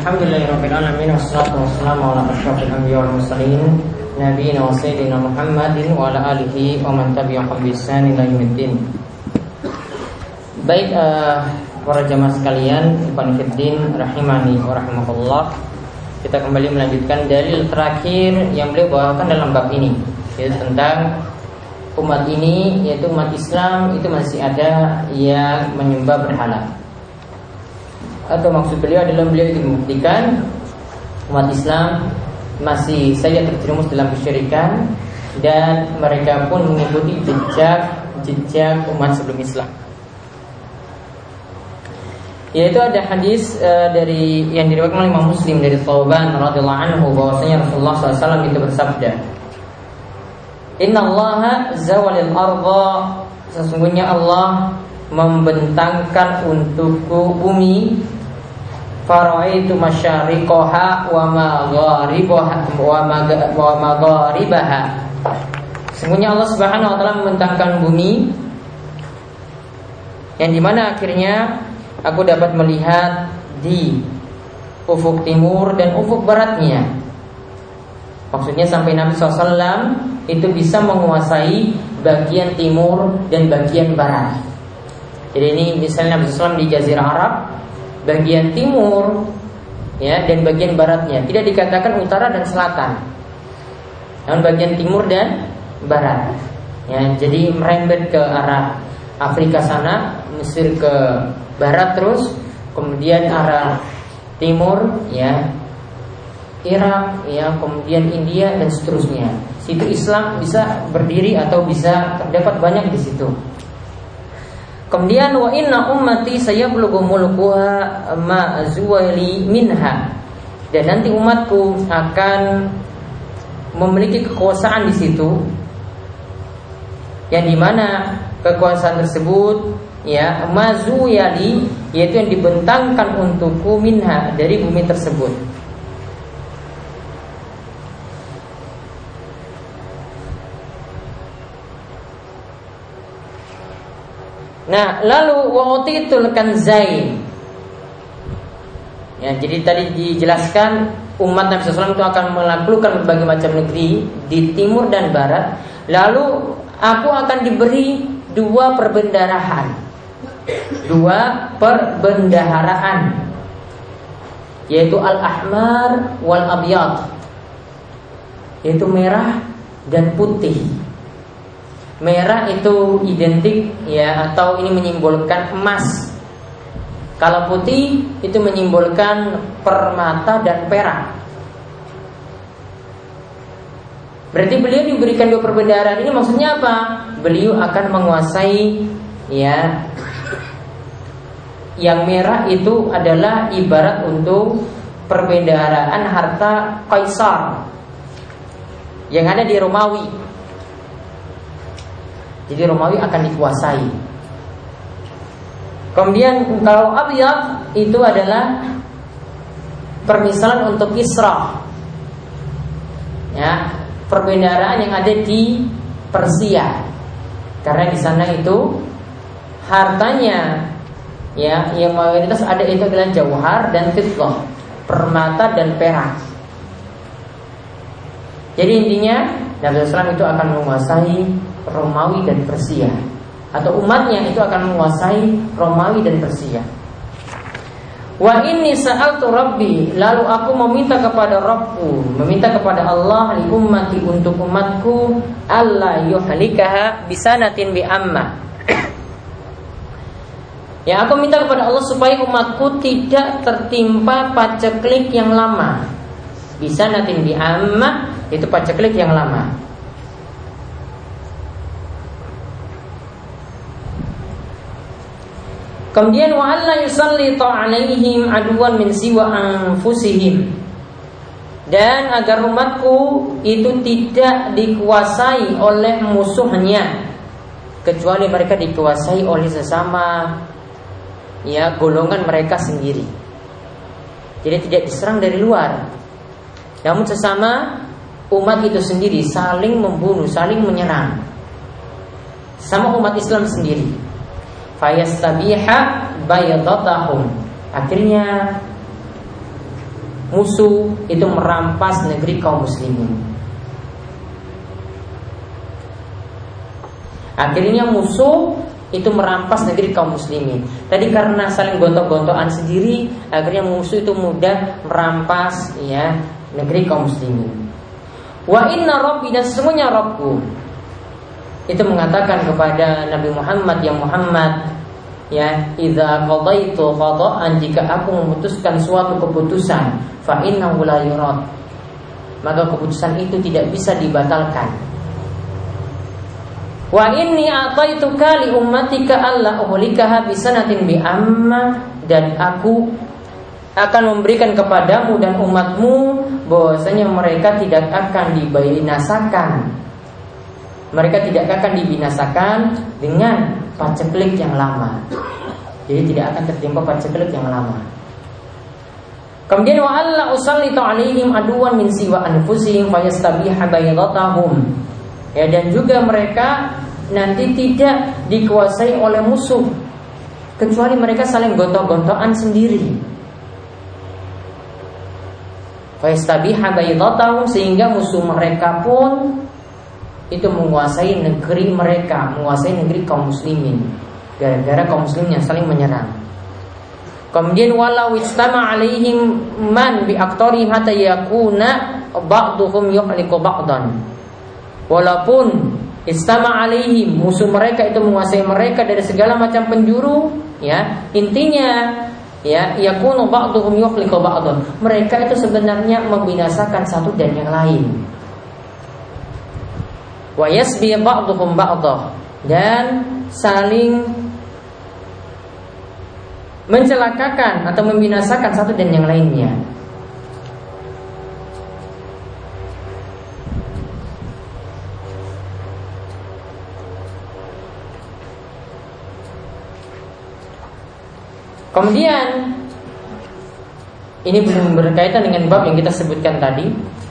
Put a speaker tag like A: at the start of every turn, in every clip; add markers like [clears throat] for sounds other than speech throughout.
A: Alhamdulillahirrahmanirrahim. Wassalatu wassalamu ala ashrafil anbiya wal mursalin Nabiina wa sayyidina Muhammadin Wa ala alihi wa man tabi'ahum bisan ila yaumiddin. Baik uh, para jamaah sekalian Ibn Fiddin rahimani wa rahimahullah Kita kembali melanjutkan dalil terakhir yang beliau bawakan dalam bab ini Yaitu tentang umat ini yaitu umat Islam itu masih ada yang menyembah berhala atau maksud beliau adalah beliau ingin membuktikan umat Islam masih saja terjerumus dalam kesyirikan dan mereka pun mengikuti jejak jejak umat sebelum Islam. Yaitu ada hadis uh, dari yang diriwayatkan oleh Imam Muslim dari Thawban radhiyallahu anhu bahwasanya Rasulullah SAW itu bersabda, Inna Allah zawalil arda Sesungguhnya Allah membentangkan untukku bumi faraitu masyariqaha wa magharibaha wa magharibaha Allah Subhanahu wa taala membentangkan bumi yang di mana akhirnya aku dapat melihat di ufuk timur dan ufuk baratnya. Maksudnya sampai Nabi SAW itu bisa menguasai bagian timur dan bagian barat. Jadi ini misalnya Nabi SAW di Jazirah Arab, bagian timur ya dan bagian baratnya. Tidak dikatakan utara dan selatan namun bagian timur dan barat ya. Jadi merembet ke arah Afrika sana Mesir ke barat terus kemudian arah timur ya Irak ya kemudian India dan seterusnya. Situ Islam bisa berdiri atau bisa terdapat banyak di situ Kemudian wa inna ummati sayablughu mulkuha ma azwali minha. Dan nanti umatku akan memiliki kekuasaan di situ yang di mana kekuasaan tersebut ya mazu yali yaitu yang dibentangkan untukku minha dari bumi tersebut Nah, lalu wa'utitul kanzain. Ya, jadi tadi dijelaskan umat Nabi SAW itu akan melakukan berbagai macam negeri di timur dan barat. Lalu aku akan diberi dua perbendaharaan. Dua perbendaharaan yaitu al-ahmar wal abyad yaitu merah dan putih Merah itu identik ya atau ini menyimbolkan emas. Kalau putih itu menyimbolkan permata dan perak. Berarti beliau diberikan dua perbendaharaan ini maksudnya apa? Beliau akan menguasai ya yang merah itu adalah ibarat untuk perbendaharaan harta kaisar yang ada di Romawi jadi Romawi akan dikuasai. Kemudian kalau Abiyad itu adalah permisalan untuk Isra. Ya, perbendaharaan yang ada di Persia. Karena di sana itu hartanya ya yang mayoritas ada itu adalah jauhar dan fitloh, permata dan perak. Jadi intinya Nabi Islam itu akan menguasai Romawi dan Persia. Atau umatnya itu akan menguasai Romawi dan Persia. Wa ini sa'altu Rabbi Lalu aku meminta kepada Rabbku Meminta kepada Allah Li ummati untuk umatku Allah yuhalikaha bisanatin bi amma [clears throat] Ya aku minta kepada Allah supaya umatku tidak tertimpa paceklik yang lama. Bisa natin bi amma Itu paceklik yang lama Kemudian wa alla yusallita alaihim aduan min siwa anfusihim. Dan agar umatku itu tidak dikuasai oleh musuhnya kecuali mereka dikuasai oleh sesama ya golongan mereka sendiri. Jadi tidak diserang dari luar. Namun sesama umat itu sendiri saling membunuh, saling menyerang. Sama umat Islam sendiri fayastabiha bayadatahum akhirnya musuh itu merampas negeri kaum muslimin. Akhirnya musuh itu merampas negeri kaum muslimin. Tadi karena saling gontok-gontokan sendiri, akhirnya musuh itu mudah merampas ya negeri kaum muslimin. Wa inna rabbi dan sesungguhnya Rabbku. Itu mengatakan kepada Nabi Muhammad yang Muhammad ya idza qadaitu qada'an jika aku memutuskan suatu keputusan fa innahu la yurad maka keputusan itu tidak bisa dibatalkan. Wa inni ataituka li ummatika alla uhlikaha bisanatin bi amma dan aku akan memberikan kepadamu dan umatmu bahwasanya mereka tidak akan dibinasakan mereka tidak akan dibinasakan dengan paceklik yang lama. Jadi tidak akan tertimpa paceklik yang lama. Kemudian wa alla usallitu alaihim aduwan min siwa anfusihim fayastabiha baydatahum. Ya dan juga mereka nanti tidak dikuasai oleh musuh kecuali mereka saling gontok-gontokan sendiri. Fayastabiha baydatahum sehingga musuh mereka pun itu menguasai negeri mereka, menguasai negeri kaum muslimin. Gara-gara kaum muslimin yang saling menyerang. Kemudian walau istama alaihim man bi aktori hatta yakuna ba'duhum yuhliku ba'dan. Walaupun istama alaihim musuh mereka itu menguasai mereka dari segala macam penjuru, ya. Intinya ya yakunu ba'duhum yuhliku ba'dan. Mereka itu sebenarnya membinasakan satu dan yang lain wa yasbi ba'dhum ba'dah dan saling mencelakakan atau membinasakan satu dan yang lainnya. Kemudian ini belum berkaitan dengan bab yang kita sebutkan tadi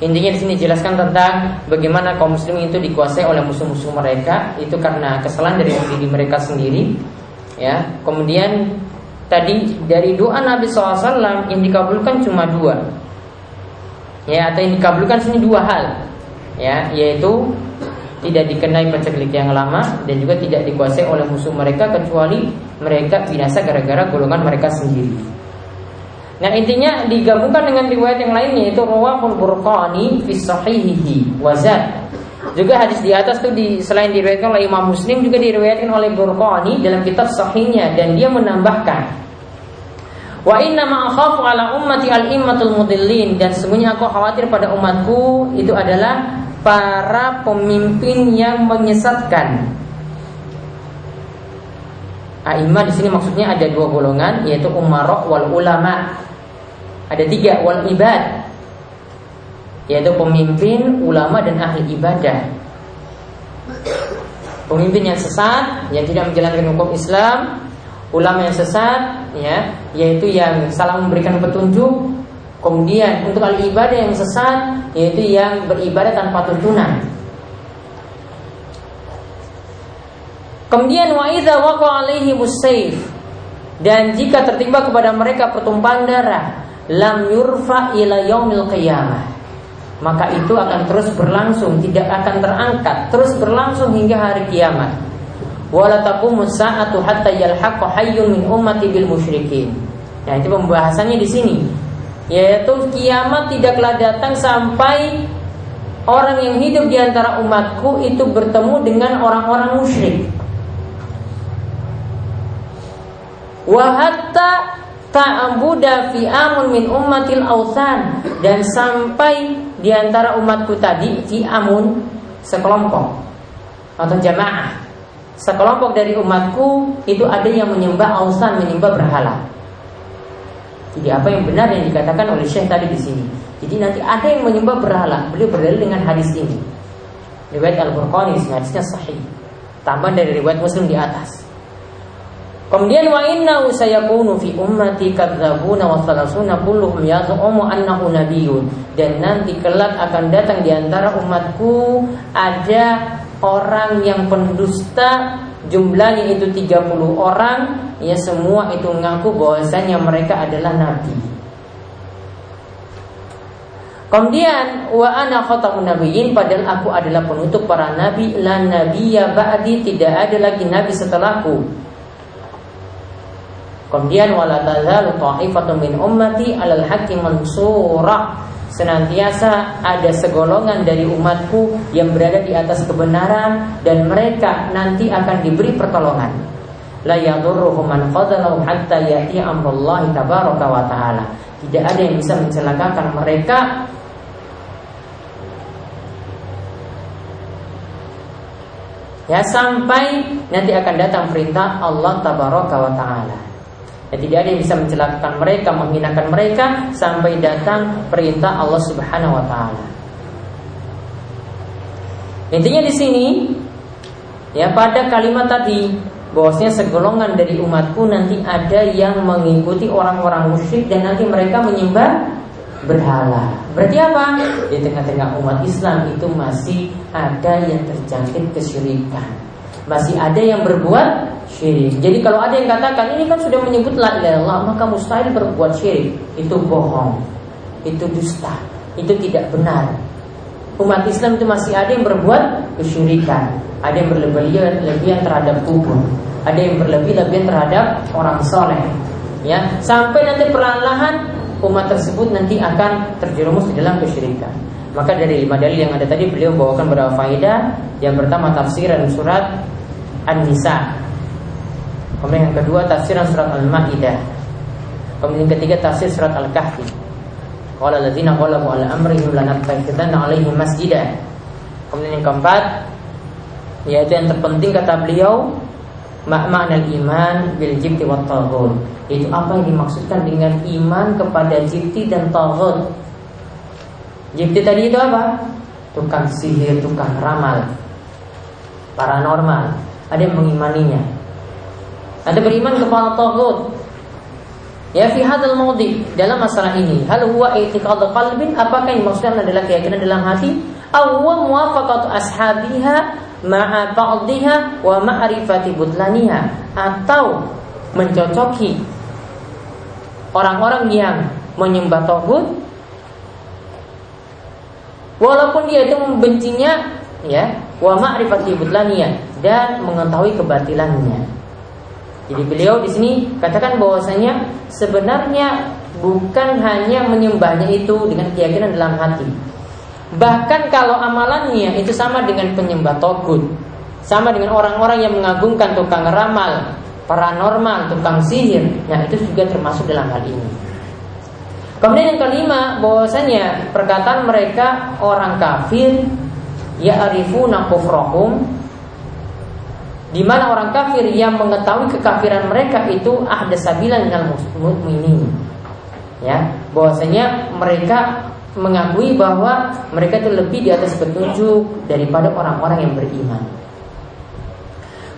A: Intinya di sini jelaskan tentang bagaimana kaum muslim itu dikuasai oleh musuh-musuh mereka itu karena kesalahan dari diri mereka sendiri. Ya, kemudian tadi dari doa Nabi SAW yang dikabulkan cuma dua. Ya, atau yang dikabulkan sini dua hal. Ya, yaitu tidak dikenai penceklik yang lama dan juga tidak dikuasai oleh musuh mereka kecuali mereka binasa gara-gara golongan mereka sendiri. Nah intinya digabungkan dengan riwayat yang lainnya itu rawahul burqani fi sahihihi wazat. Juga hadis di atas tuh di, selain diriwayatkan oleh Imam Muslim juga diriwayatkan oleh Burqani dalam kitab sahihnya dan dia menambahkan Wa inna ma akhafu ala ummati al immatul mudillin dan semuanya aku khawatir pada umatku itu adalah para pemimpin yang menyesatkan. A'immah di sini maksudnya ada dua golongan yaitu umarok wal ulama. Ada tiga wal ibad yaitu pemimpin, ulama dan ahli ibadah. Pemimpin yang sesat yang tidak menjalankan hukum Islam, ulama yang sesat ya, yaitu yang salah memberikan petunjuk. Kemudian untuk ahli ibadah yang sesat yaitu yang beribadah tanpa tuntunan. Kemudian wa idza waqa alaihi dan jika tertimpa kepada mereka pertumpahan darah lam yurfa ila yaumil qiyamah. Maka itu akan terus berlangsung tidak akan terangkat terus berlangsung hingga hari kiamat. Wala sa'atu hatta hayyun min musyrikin. Nah itu pembahasannya di sini. Yaitu kiamat tidaklah datang sampai orang yang hidup di antara umatku itu bertemu dengan orang-orang musyrik wa hatta fi amun min ummatil ausan dan sampai di antara umatku tadi fi amun sekelompok atau jamaah sekelompok dari umatku itu ada yang menyembah ausan menyembah berhala. Jadi apa yang benar yang dikatakan oleh Syekh tadi di sini. Jadi nanti ada yang menyembah berhala. Beliau berdalil dengan hadis ini. Riwayat Al-Burqani hadisnya sahih. Tambahan dari riwayat Muslim di atas. Kemudian wa inna sayakunu fi ummati kadzabuna wa salasuna kulluhum yaz'umu annahu nabiyyun. Dan nanti kelak akan datang di antara umatku ada orang yang pendusta. Jumlahnya itu 30 orang. Ya semua itu mengaku bahwasanya mereka adalah nabi. Kemudian wa ana khatamun nabiyyin. Padahal aku adalah penutup para nabi. La nabiyya ba'di. Tidak ada lagi nabi setelahku. Kemudian wala tazalu ta'ifatun min ummati 'alal haqqi mansurah. Senantiasa ada segolongan dari umatku yang berada di atas kebenaran dan mereka nanti akan diberi pertolongan. La yadurruhum man qadalahu hatta yati amrullahi tabaraka wa ta'ala. Tidak ada yang bisa mencelakakan mereka Ya sampai nanti akan datang perintah Allah tabaraka wa taala. Ya, tidak ada yang bisa mencelakakan mereka, menghinakan mereka sampai datang perintah Allah Subhanahu wa taala. Intinya di sini ya pada kalimat tadi bahwasanya segolongan dari umatku nanti ada yang mengikuti orang-orang musyrik dan nanti mereka menyembah berhala. Berarti apa? Di tengah-tengah umat Islam itu masih ada yang terjangkit kesyirikan. Masih ada yang berbuat syirik. Jadi kalau ada yang katakan ini kan sudah menyebut la ilaha illallah, maka mustahil berbuat syirik. Itu bohong. Itu dusta. Itu tidak benar. Umat Islam itu masih ada yang berbuat kesyirikan. Ada yang berlebihan terhadap kubur. Ada yang berlebih-lebihan terhadap orang soleh. Ya, sampai nanti perlahan-lahan umat tersebut nanti akan terjerumus di dalam kesyirikan. Maka dari lima dalil yang ada tadi beliau bawakan beberapa faedah. Yang pertama tafsiran surat An-Nisa. Kemudian yang kedua tafsiran surat Al-Maidah. Kemudian yang ketiga tafsir surat Al-Kahfi. Qala alladziina qalabu ala amrihim lanattakhidanna 'alaihim masjidah. Kemudian yang keempat yaitu yang terpenting kata beliau makna iman bil jibti wat taghut itu apa yang dimaksudkan dengan iman kepada jibti dan taghut. Jibti tadi itu apa? Tukang sihir, tukang ramal, paranormal. Ada yang mengimaninya. Ada beriman kepada taghut. Ya fi hadal maudi dalam masalah ini hal huwa i'tiqad qalbin apakah yang dimaksudkan adalah keyakinan dalam hati aw muwafaqatu ashabiha ma'a ba'dihha wa ma'rifati butlaniha atau mencocoki orang-orang yang menyembah tauhid walaupun dia itu membencinya ya wa ma'rifati budlaniyah dan mengetahui kebatilannya. Jadi beliau di sini katakan bahwasanya sebenarnya bukan hanya menyembahnya itu dengan keyakinan dalam hati. Bahkan kalau amalannya itu sama dengan penyembah togut, sama dengan orang-orang yang mengagungkan tukang ramal, paranormal, tukang sihir, nah itu juga termasuk dalam hal ini. Kemudian yang kelima, bahwasanya perkataan mereka orang kafir ya arifuna kufrahum di mana orang kafir yang mengetahui kekafiran mereka itu ahda sabilan minal mukminin. Ya, bahwasanya mereka mengakui bahwa mereka itu lebih di atas petunjuk daripada orang-orang yang beriman.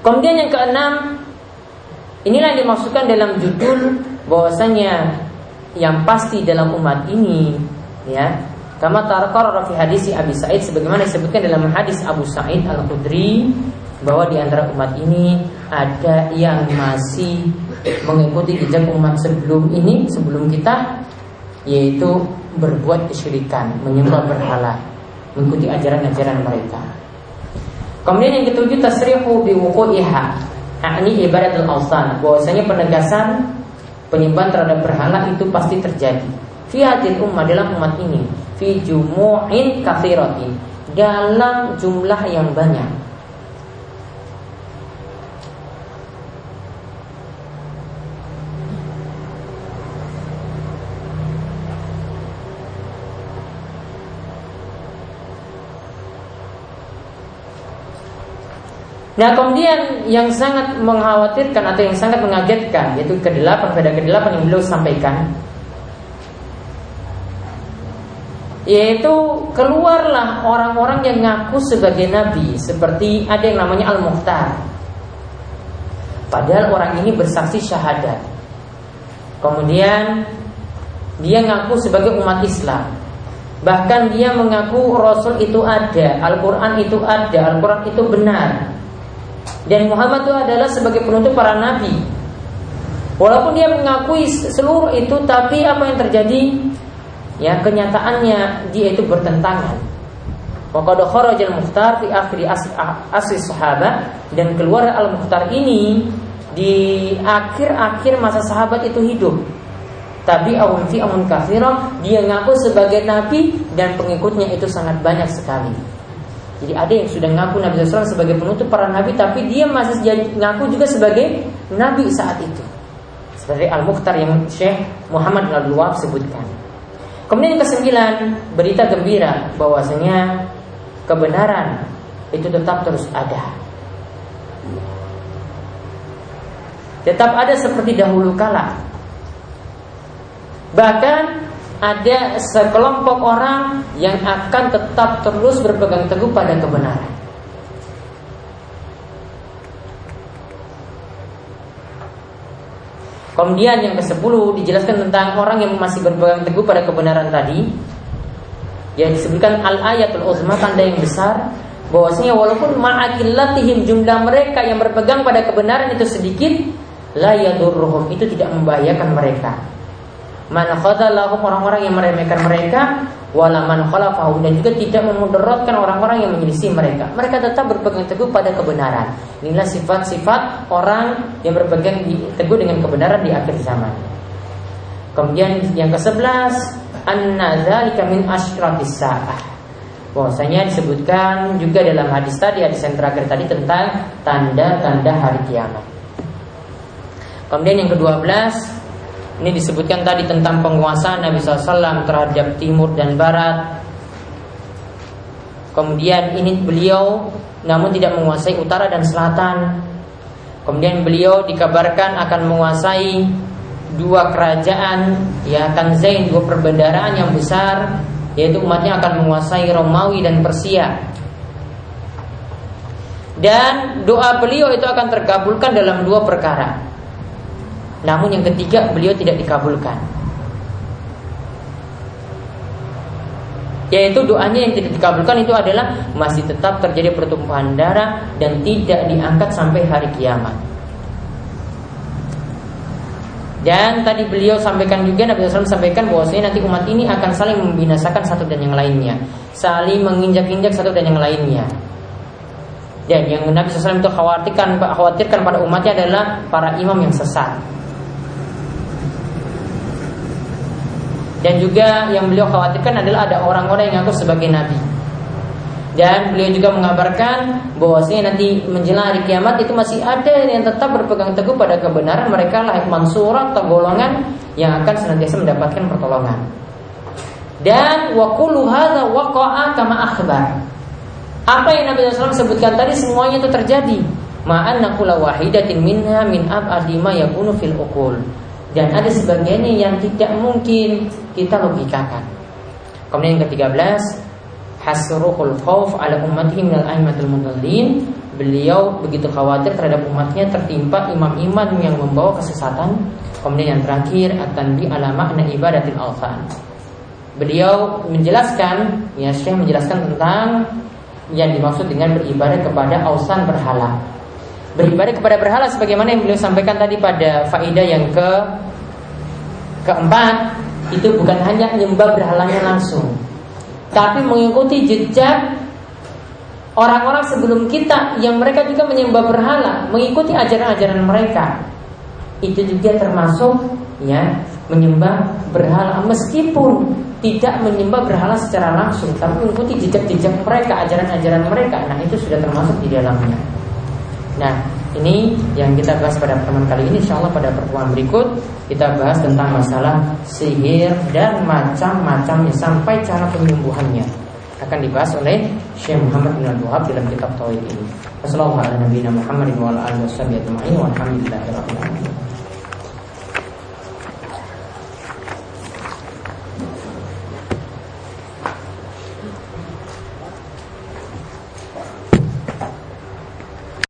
A: Kemudian yang keenam, Inilah yang dimaksudkan dalam judul bahwasanya yang pasti dalam umat ini ya kama tarqarra fi hadis Abi Sa'id sebagaimana disebutkan dalam hadis Abu Sa'id Al-Khudri bahwa di antara umat ini ada yang masih mengikuti jejak umat sebelum ini sebelum kita yaitu berbuat kesyirikan, menyembah berhala, mengikuti ajaran-ajaran mereka. Kemudian yang ketujuh tasrihu bi wuqu'iha Akni ibadat al-awsan bahwasanya penegasan penyembahan terhadap berhala itu pasti terjadi. Fi ummah dalam umat ini fi jumu'in kathiratin dalam jumlah yang banyak. Nah kemudian yang sangat mengkhawatirkan atau yang sangat mengagetkan yaitu kedelapan pada kedelapan yang beliau sampaikan yaitu keluarlah orang-orang yang ngaku sebagai nabi seperti ada yang namanya Al-Mukhtar padahal orang ini bersaksi syahadat kemudian dia ngaku sebagai umat Islam bahkan dia mengaku Rasul itu ada Al-Quran itu ada Al-Quran itu benar dan Muhammad itu adalah sebagai penutup para nabi. Walaupun dia mengakui seluruh itu, tapi apa yang terjadi? Ya kenyataannya dia itu bertentangan. Waqad kharajal Mukhtar fi akhir asri sahabat dan keluar Al Mukhtar ini di akhir-akhir masa sahabat itu hidup. Tapi awun fi amun kafirah dia ngaku sebagai nabi dan pengikutnya itu sangat banyak sekali. Jadi ada yang sudah ngaku Nabi SAW sebagai penutup para nabi Tapi dia masih ngaku juga sebagai nabi saat itu Seperti Al-Mukhtar yang Syekh Muhammad al Wahab sebutkan Kemudian kesembilan Berita gembira bahwasanya Kebenaran itu tetap terus ada Tetap ada seperti dahulu kala Bahkan ada sekelompok orang yang akan tetap terus berpegang teguh pada kebenaran. Kemudian yang ke-10 dijelaskan tentang orang yang masih berpegang teguh pada kebenaran tadi. Yang disebutkan al-ayatul uzma tanda yang besar bahwasanya walaupun ma'akillatihim jumlah mereka yang berpegang pada kebenaran itu sedikit la yadurruhum itu tidak membahayakan mereka man orang-orang yang meremehkan mereka wala man khalafahum dan juga tidak memudaratkan orang-orang yang menyelisih mereka. Mereka tetap berpegang teguh pada kebenaran. Inilah sifat-sifat orang yang berpegang teguh dengan kebenaran di akhir zaman. Kemudian yang ke-11 anna dzalika min asyratis. Bahwasanya disebutkan juga dalam hadis tadi hadis yang terakhir tadi tentang tanda-tanda hari kiamat. Kemudian yang ke-12 ini disebutkan tadi tentang penguasaan Nabi SAW terhadap timur dan barat. Kemudian ini beliau namun tidak menguasai utara dan selatan. Kemudian beliau dikabarkan akan menguasai dua kerajaan ya Tanzain dua perbendaraan yang besar yaitu umatnya akan menguasai Romawi dan Persia. Dan doa beliau itu akan terkabulkan dalam dua perkara. Namun yang ketiga beliau tidak dikabulkan Yaitu doanya yang tidak dikabulkan itu adalah Masih tetap terjadi pertumpahan darah Dan tidak diangkat sampai hari kiamat dan tadi beliau sampaikan juga Nabi SAW sampaikan bahwasanya nanti umat ini akan saling membinasakan satu dan yang lainnya, saling menginjak-injak satu dan yang lainnya. Dan yang Nabi SAW itu khawatirkan, khawatirkan pada umatnya adalah para imam yang sesat. Dan juga yang beliau khawatirkan adalah ada orang-orang yang ngaku sebagai nabi. Dan beliau juga mengabarkan bahwasanya nanti menjelang hari kiamat itu masih ada yang tetap berpegang teguh pada kebenaran mereka lah mansurah atau golongan yang akan senantiasa mendapatkan pertolongan. Dan wakulu hadza waqa'a kama akhbar. Apa yang Nabi SAW sebutkan tadi semuanya itu terjadi. Ma'an nakula wahidatin minha min ab'adima yakunu fil ukul dan ada sebagiannya yang tidak mungkin. Kita logikakan. Kemudian yang ke-13 hasruhul khauf ala ummatihi minal aimatul mudallin beliau begitu khawatir terhadap umatnya tertimpa imam-imam yang membawa kesesatan. Kemudian yang terakhir akan di ala makna ibadatil alfan beliau menjelaskan ya Syekh menjelaskan tentang yang dimaksud dengan beribadah kepada ausan berhala beribadah kepada berhala sebagaimana yang beliau sampaikan tadi pada faidah yang ke keempat itu bukan hanya menyembah berhalanya langsung tapi mengikuti jejak orang-orang sebelum kita yang mereka juga menyembah berhala mengikuti ajaran-ajaran mereka. Itu juga termasuk ya menyembah berhala. Meskipun tidak menyembah berhala secara langsung tapi mengikuti jejak-jejak mereka ajaran-ajaran mereka. Nah itu sudah termasuk di dalamnya Nah, ini yang kita bahas pada pertemuan kali ini. Insya Allah pada pertemuan berikut kita bahas tentang masalah sihir dan macam-macamnya sampai cara penyembuhannya akan dibahas oleh Syekh Muhammad bin Abdul Wahab dalam kitab Tauhid ini. Wassalamualaikum warahmatullahi wabarakatuh.